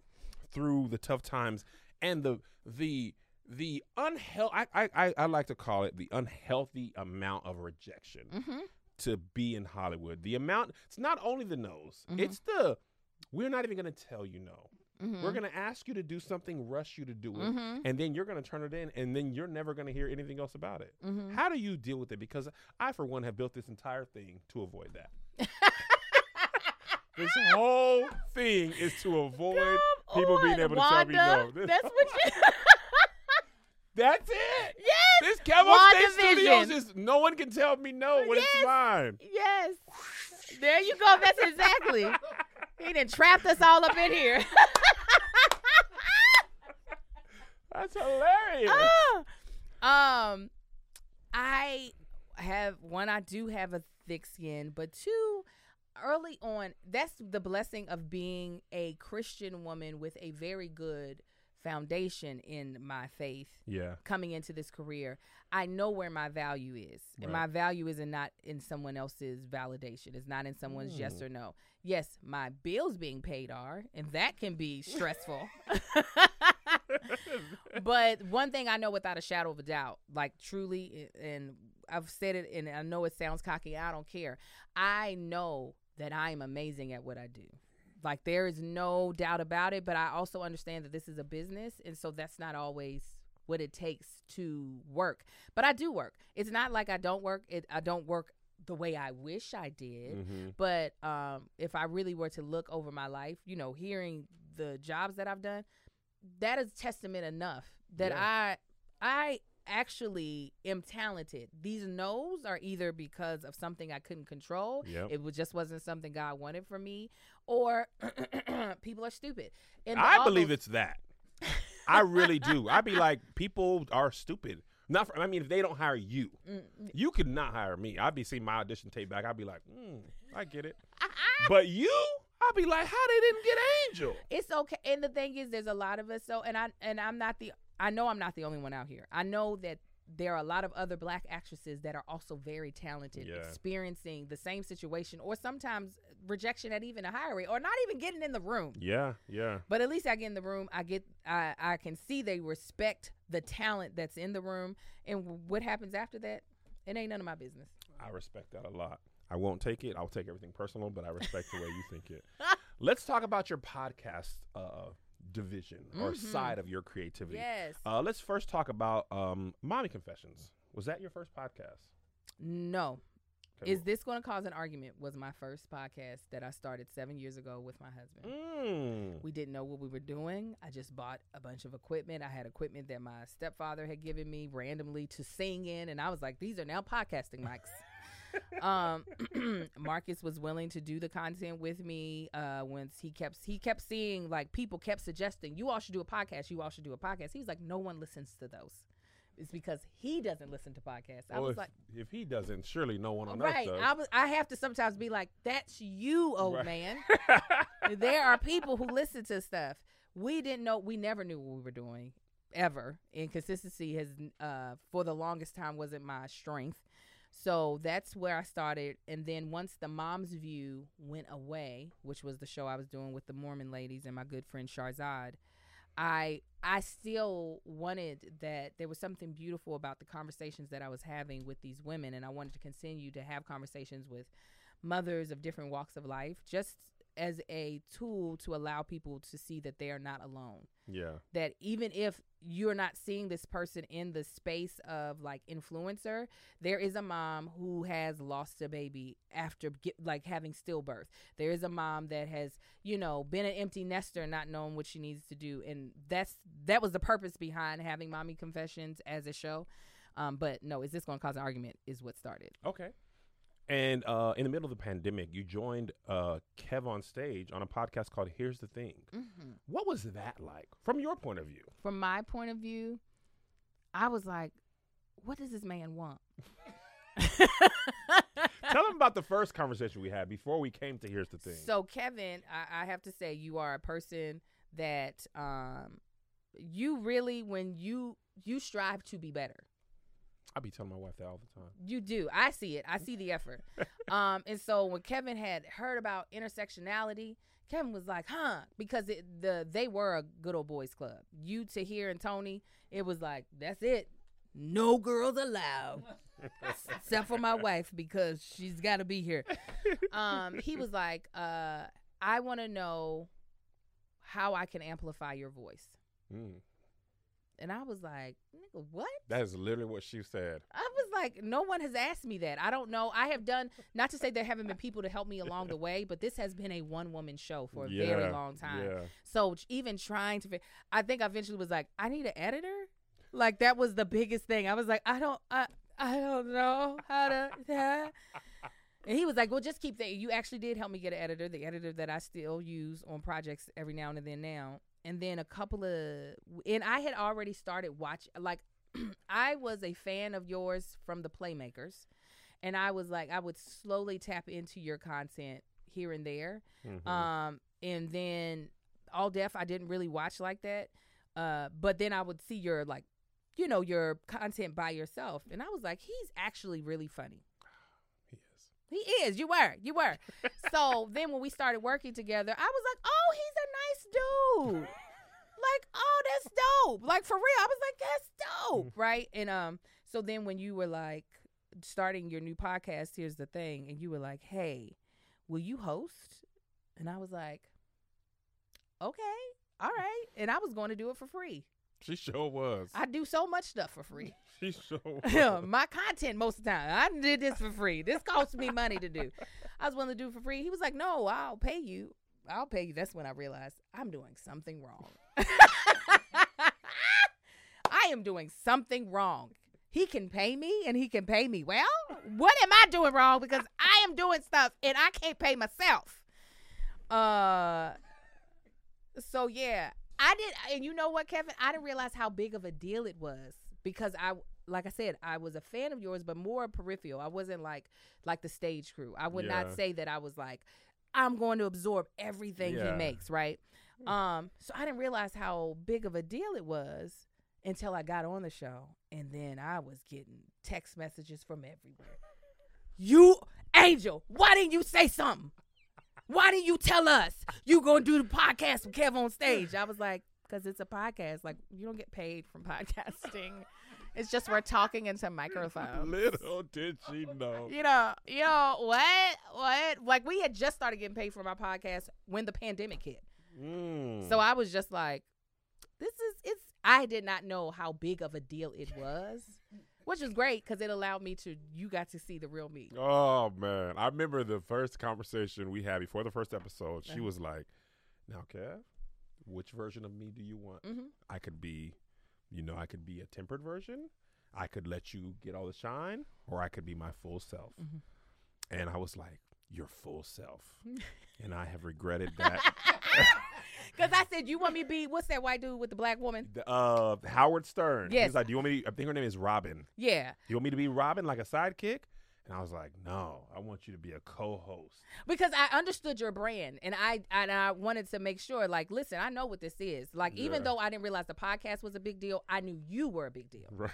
through the tough times and the the the unhealthy? I, I I like to call it the unhealthy amount of rejection Mhm. to be in Hollywood. The amount. It's not only the no's. Mhm. It's the we're not even going to tell you no. Mhm. We're going to ask you to do something, rush you to do it, Mhm. and then you're going to turn it in, and then you're never going to hear anything else about it. Mhm. How do you deal with it? Because I, for one, have built this entire thing to avoid that. this whole thing is to avoid Come people being able to tell me no. That's what you. That's it. yes. This Camo State WandaVision. Studios is no one can tell me no when Yes. it's mine. Yes. There you go. That's exactly. He done trapped us all up in here. That's hilarious. Ah! um, I have one. I do have a thick skin, but two, early on, that's the blessing of being a Christian woman with a very good foundation in my faith. Yeah. Coming into this career, I know where my value is, and my value is in not in someone else's validation. It's not in someone's yes Mm. or no. Yes, my bills being paid are, and that can be stressful. but one thing I know without a shadow of a doubt, like truly, and I've said it, and I know it sounds cocky. I don't care. I know that I am amazing at what I do. Like there is no doubt about it. But I also understand that this is a business, and so that's not always what it takes to work. But I do work. It's not like I don't work. It I don't work the way I wish I did. Mhm. But um, if I really were to look over my life, you know, hearing the jobs that I've done, that is testament enough that Yeah. I I actually am talented. These no's are either because of something I couldn't control. Yep. It was just wasn't something God wanted for me, or people are stupid. And I believe those- it's that. I really do. I'd be like, people are stupid. Not for, I mean, if they don't hire you, Mm, you could not hire me. I'd be seeing my audition tape back. I'd be like, mm, I get it. but you, I'd be like, how they didn't get Angel? it's okay and the thing is there's a lot of us so and i and i'm not the i know i'm not the only one out here i know that there are a lot of other black actresses that are also very talented Yeah. experiencing the same situation or sometimes rejection at even a higher rate or not even getting in the room Yeah, yeah. but at least i get in the room i get i i can see they respect the talent that's in the room and what happens after that it ain't none of my business I respect that a lot. I won't take it. I'll take everything personal, but I respect the way you think it. Let's talk about your podcast uh, division or Mhm. side of your creativity. yes Uh, let's first talk about um, Mommy Confessions. Was that your first podcast? no Okay, Is this going to cause an argument? Was my first podcast that I started seven years ago with my husband. Mm. We didn't know what we were doing. I just bought a bunch of equipment. I had equipment that my stepfather had given me randomly to sing in, and I was like, "These are now podcasting mics." Um, Marcus was willing to do the content with me. Uh, once he kept he kept seeing like people kept suggesting, "You all should do a podcast. You all should do a podcast." He was like, "No one listens to those." It's because he doesn't listen to podcasts. I Well, was if, like, if he doesn't, surely no one on right. earth I was. I have to sometimes be like, "That's you, old Right. man." there are people who listen to stuff. We didn't know. We never knew what we were doing ever. And consistency has, uh, for the longest time, wasn't my strength. So that's where I started. And then once the Mom's View went away, which was the show I was doing with the Mormon ladies and my good friend Sharzad, I I still wanted that there was something beautiful about the conversations that I was having with these women, and I wanted to continue to have conversations with mothers of different walks of life, just as a tool to allow people to see that they are not alone. Yeah. that even if you're not seeing this person in the space of like influencer there is a mom who has lost a baby after get, like having stillbirth. There is a mom that has you know been an empty nester not knowing what she needs to do. And that's that was the purpose behind having mommy confessions as a show. Um, but no is this going to cause an argument is what started. Okay. And uh, in the middle of the pandemic, you joined uh, Kev on stage on a podcast called Here's the Thing. mm-hmm. What was that like from your point of view? from my point of view i was like what does this man want Tell him about the first conversation we had before we came to Here's the Thing. So Kevin, I, I have to say you are a person that um you really when you you strive to be better. I be telling my wife that all the time. You do. I see it. I see the effort. um and so when Kevin had heard about intersectionality, Kevin was like, "Huh?" Because it, the they were a good old boys club. You Tahir and Tony, it was like, "That's it. No girls allowed." Except for my wife because she's got to be here. um, he was like, uh, I want to know how I can amplify your voice. Mm. And I was like, nigga, what? That is literally what she said. I was like, no one has asked me that. I don't know. I have done, not to say there haven't been people to help me along the way, but this has been a one woman show for a very long time. Yeah. So even trying to, I think I eventually was like, I need an editor. Like that was the biggest thing. I was like, I don't, I, I don't know how to. uh. And he was like, "Well, just keep that. You actually did help me get an editor, the editor that I still use on projects every now and then now. And then a couple of, and I had already started watch. Like, I was a fan of yours from the Playmakers, and I was like, I would slowly tap into your content here and there. Mhm. Um, and then All Def, I didn't really watch like that. Uh, but then I would see your like, you know, your content by yourself, and I was like, he's actually really funny. He is. You were. You were. so then when we started working together, I was like, oh, he's a nice dude. like, oh, that's dope. Like for real. I was like, that's dope. Right. And um, so then when you were like starting your new podcast, here's the thing, and you were like, Hey, will you host? And I was like, Okay, all right. And I was going to do it for free. She sure was. I do so much stuff for free. she sure was. my content most of the time. I did this for free. This cost me money to do. I was willing to do it for free. He was like, "No, I'll pay you. I'll pay you." That's when I realized I'm doing something wrong. I am doing something wrong. he can pay me and he can pay me well. What am I doing wrong? Because I am doing stuff and I can't pay myself. Uh, so yeah, I did, and you know what, Kevin? I didn't realize how big of a deal it was because I, like I said, I was a fan of yours, but more peripheral. I wasn't like like the stage crew. I would Yeah. not say that I was like, I'm going to absorb everything Yeah. he makes, right? Um, so I didn't realize how big of a deal it was until I got on the show, and then I was getting text messages from everywhere. You, Angel, why didn't you say something? Why didn't you tell us you gonna do the podcast with Kev on stage? I was like, because it's a podcast. Like you don't get paid from podcasting. It's just we're talking into microphones. Little did she know. You know, you know what? What? Like we had just started getting paid for my podcast when the pandemic hit. Mm. So I was just like, this is it's I did not know how big of a deal it was. Which is great because it allowed me to you got to see the real me. Oh man, I remember the first conversation we had before the first episode. She Uh-huh. was like, "Now, Kev, which version of me do you want? hmm I could be, you know, I could be a tempered version. I could let you get all the shine, or I could be my full self." Mhm. And I was like, "Your full self," and I have regretted that. Because I said, you want me to be what's that white dude with the black woman? The, uh, Howard Stern. Yes. He's like, "Do you want me?" to, I think her name is Robin. Yeah, You want me to be Robin, like a sidekick? And I was like, "No, I want you to be a co-host." because I understood your brand, and I and I wanted to make sure, like, listen, I know what this is. Like, even though I didn't realize the podcast was a big deal, I knew you were a big deal. Right.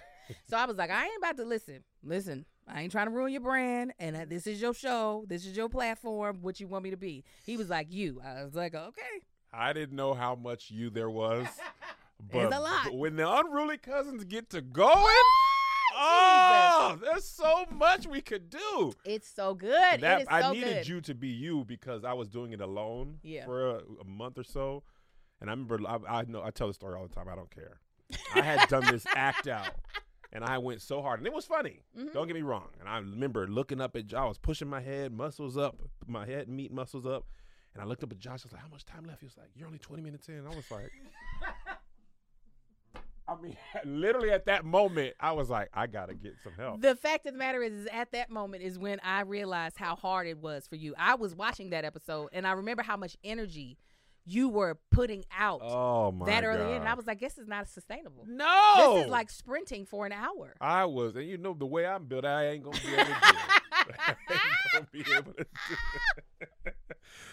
So I was like, I ain't about to listen. Listen, I ain't trying to ruin your brand, and uh, this is your show. This is your platform. What you want me to be? He was like, you. I was like, okay. I didn't know how much you there was. There's But, a lot. but when the unruly cousins get to going, oh, there's so much we could do. It's so good. That- it is I needed good. you to be you because I was doing it alone Yeah. for a, a month or so, and I remember I, I know I tell the story all the time. I don't care. I had done this act out, and I went so hard, and it was funny. Mhm. Don't get me wrong. And I remember looking up at Josh. I was pushing my head, muscles up, my head meat muscles up, and I looked up at Josh. I was like, "How much time left?" He was like, "You're only 20 minutes in." I was like. I mean, literally at that moment, I was like, I gotta get some help. The fact of the matter is, is, at that moment is when I realized how hard it was for you. I was watching that episode, and I remember how much energy you were putting out Oh my that god! early in, and I was like, this is not sustainable. no, This is like sprinting for an hour. I was, and you know the way I'm built, I ain't gonna be able to do it. I gonna be able to do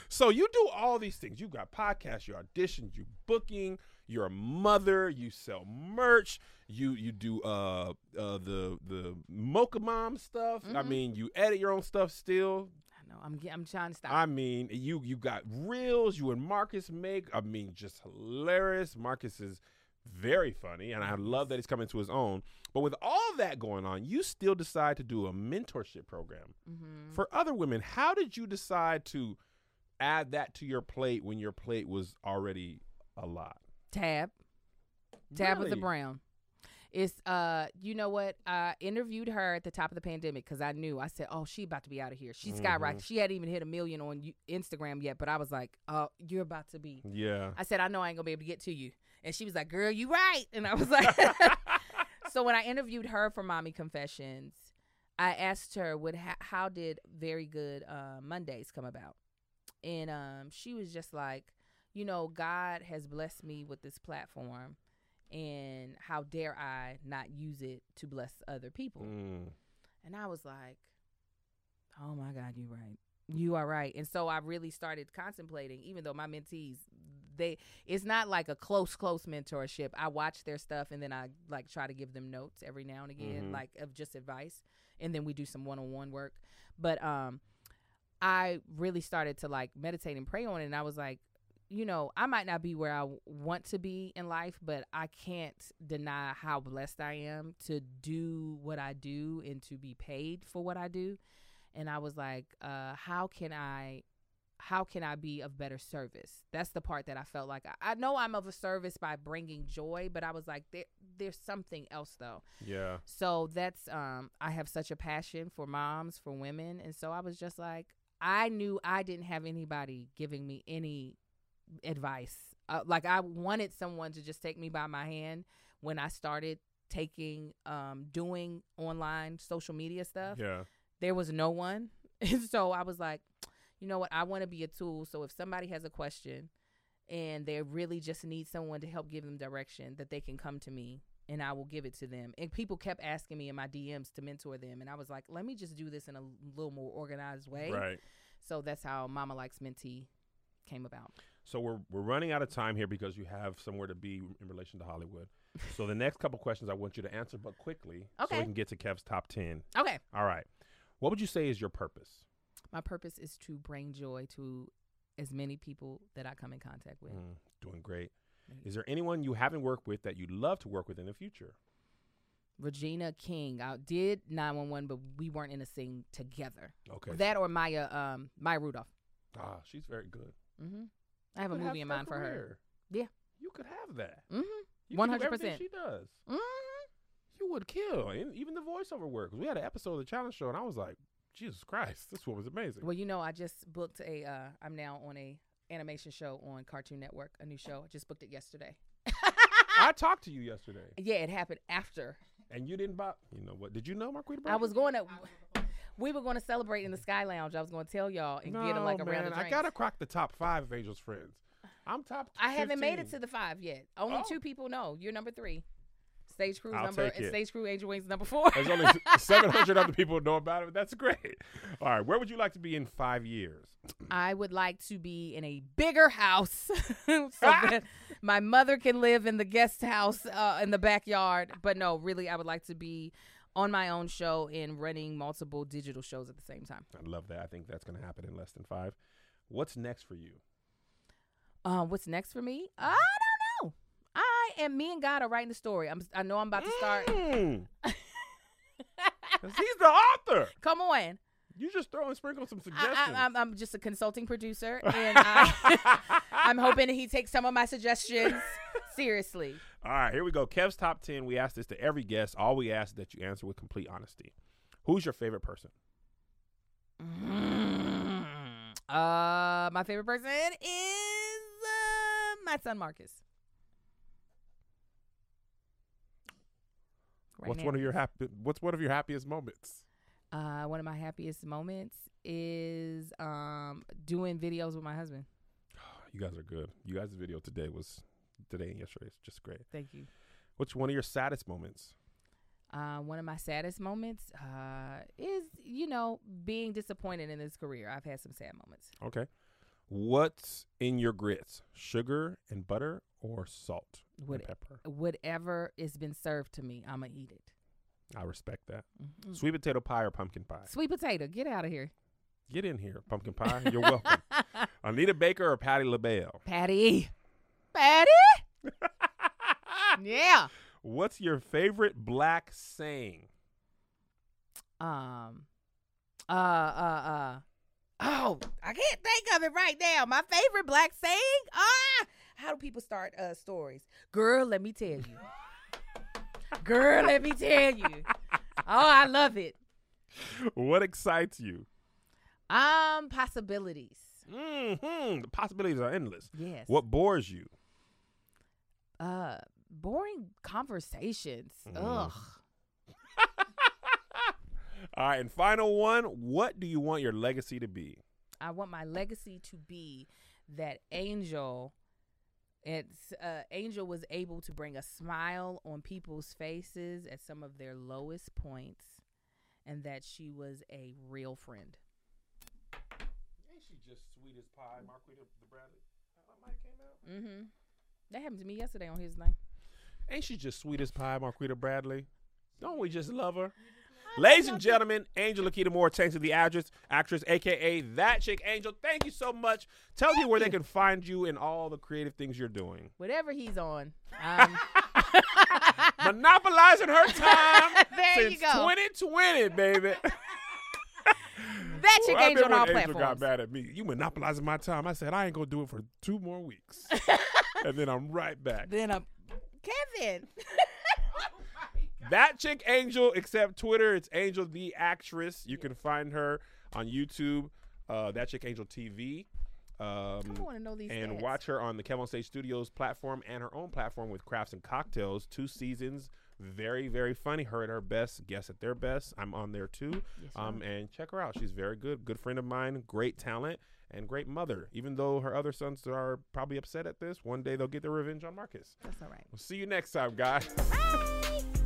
so you do all these things. You got podcasts, you audition, you booking, you're a mother, you sell merch, you you do uh uh the the Mocha Mom stuff. I Mhm. mean, you edit your own stuff still. I know. I'm. I'm trying to stop. I mean, you you got reels. You and Marcus make. I mean, just hilarious. Marcus is very funny, and I love that he's coming to his own. But with all that going on, you still decide to do a mentorship program Mhm. for other women. How did you decide to add that to your plate when your plate was already a lot? Tab. Tab Really? With the brown. It's uh, you know what? I interviewed her at the top of the pandemic because I knew. I said, "Oh, she about to be out of here. She's skyrocketed. Mhm. She hadn't even hit a million on Instagram yet." But I was like, "Oh, you're about to be." Yeah. I said, "I know I ain't gonna be able to get to you," and she was like, "Girl, you right." And I was like, so when I interviewed her for Mommy Confessions, I asked her, "What? How, how did Very Good uh, Mondays come about?" And um, she was just like, "You know, God has blessed me with this platform, and how dare I not use it to bless other people?" Mm. And I was like, "Oh my God, you're right. You are right." And so I really started contemplating, even though my mentees, they, it's not like a close, close mentorship. I watch their stuff and then I like try to give them notes every now and again, Mhm. like of just advice, and then we do some one-on-one work. But um, I really started to like meditate and pray on it, and I was like. You know, I might not be where I want to be in life, but I can't deny how blessed I am to do what I do and to be paid for what I do. And I was like, uh, how can I how can I be of better service? That's the part that I felt like I, I know I'm of a service by bringing joy, but I was like there there's something else though. Yeah. So that's um I have such a passion for moms, for women, and so I was just like I knew I didn't have anybody giving me any advice. Uh, like I wanted someone to just take me by my hand when I started taking um doing online social media stuff. Yeah. There was no one. And so I was like, you know what? I want to be a tool. So if somebody has a question and they really just need someone to help give them direction, that they can come to me and I will give it to them. And people kept asking me in my DMs to mentor them. And I was like, let me just do this in a little more organized way. Right. So that's how Mama Likes Mentee came about. So we're we're running out of time here because you have somewhere to be in relation to Hollywood. so the next couple questions I want you to answer, but quickly, so we can get to Kev's top ten. Okay. All right. What would you say is your purpose? My purpose is to bring joy to as many people that I come in contact with. Mm, doing great. Thank Is there anyone you haven't worked with that you'd love to work with in the future? Regina King. I did 911, but we weren't in a scene together. Okay. That or Maya um Maya Rudolph. ah, she's very good. hmm I have a You could movie in mind for her. Yeah. You could have that. hmm You could do 100%. everything She does. hmm You would kill. Even the voiceover work. 'Cause we had an episode of the challenge show, and I was like, Jesus Christ, this one was amazing. Well, you know, I just booked a. Uh, I'm now on a animation show on Cartoon Network, a new show. I just booked it yesterday. I talked to you yesterday, yeah, it happened after. and you didn't buy. You know what? Did you know Marquita? I was going to. We were going to celebrate in the Sky Lounge. I was going to tell y'all and get them like a man, round of drinks. I gotta crack the top five of Angel's friends. I'm top. I haven't made it to the five yet. Only Oh. two people know. You're number three. Stage crew I'll number take and it. stage crew Angel Wings number four. There's only 700 other people know about it. But that's great. All right, where would you like to be in five years? I would like to be in a bigger house so that my mother can live in the guest house uh, in the backyard. But no, really, I would like to be on my own show and running multiple digital shows at the same time. I love that. I think that's going to happen in less than five. What's next for you? Uh, what's next for me? I don't know. I am me and God are writing the story. I'm. I know I'm about to start. Mm. he's the author. Come on. You just throw and sprinkle some suggestions. I, I'm just a consulting producer, and I, I'm hoping he takes some of my suggestions seriously. All right, here we go. Kev's top 10. We ask this to every guest. All we ask is that you answer with complete honesty. Who's your favorite person? Uh, my favorite person is uh, my son Marcus. Right what's now. one of your happy what's one of your happiest moments? Uh, one of my happiest moments is um doing videos with my husband. You guys are good. You guys' video today was today and yesterday is just great. Thank you. What's one of your saddest moments? Uh, one of my saddest moments uh, is, you know, being disappointed in this career. I've had some sad moments. Okay. What's in your grits? Sugar and butter or salt What- and pepper? Whatever has been served to me, I'm going to eat it. I respect that. Mhm. Sweet potato pie or pumpkin pie? Sweet potato, get out of here. Get in here, pumpkin pie. You're welcome. Anita Baker or Patti LaBelle? Patti. Patti? yeah. What's your favorite black saying? Um, uh, uh, uh. Oh, I can't think of it right now. My favorite black saying? Ah, how do people start uh stories? Girl, let me tell you. Girl, let me tell you. Oh, I love it. What excites you? Um, possibilities. hmm The possibilities are endless. Yes. What bores you? Uh, boring conversations. Mm. Ugh. All right, and final one. What do you want your legacy to be? I want my legacy to be that Angel. It's uh, Angel was able to bring a smile on people's faces at some of their lowest points, and that she was a real friend. Ain't she just sweet as pie, Marquita the Bradley? That mic came out. Mm-hmm. That happened to me yesterday on his night. Ain't she just sweet as pie, Marquita Bradley? Don't we just love her? Ladies and gentlemen, Angel Laketa Moore, thanks to the actress, actress, aka that chick Angel. Thank you so much. Tell me where they can find you and all the creative things you're doing. Whatever he's on. Um, Monopolizing her time There since you go. 2020, baby. that chick Angel on all Angel got mad at me. You monopolizing my time. I said I ain't gonna do it for two more weeks, and then I'm right back. Then I'm Kevin. That chick Angel, except Twitter, it's Angel the actress. You can find her on YouTube. Uh, that chick Angel TV. Um, I want to know these. and stats. watch her on the Kev on Stage Studios platform and her own platform with Crafts and Cocktails. Two seasons, very very funny. Her at her best, guests at their best. I'm on there too. Yes, Um, and check her out. She's very good. Good friend of mine. Great talent and great mother. Even though her other sons are probably upset at this, one day they'll get their revenge on Marcus. That's all right. We'll see you next time, guys. Bye.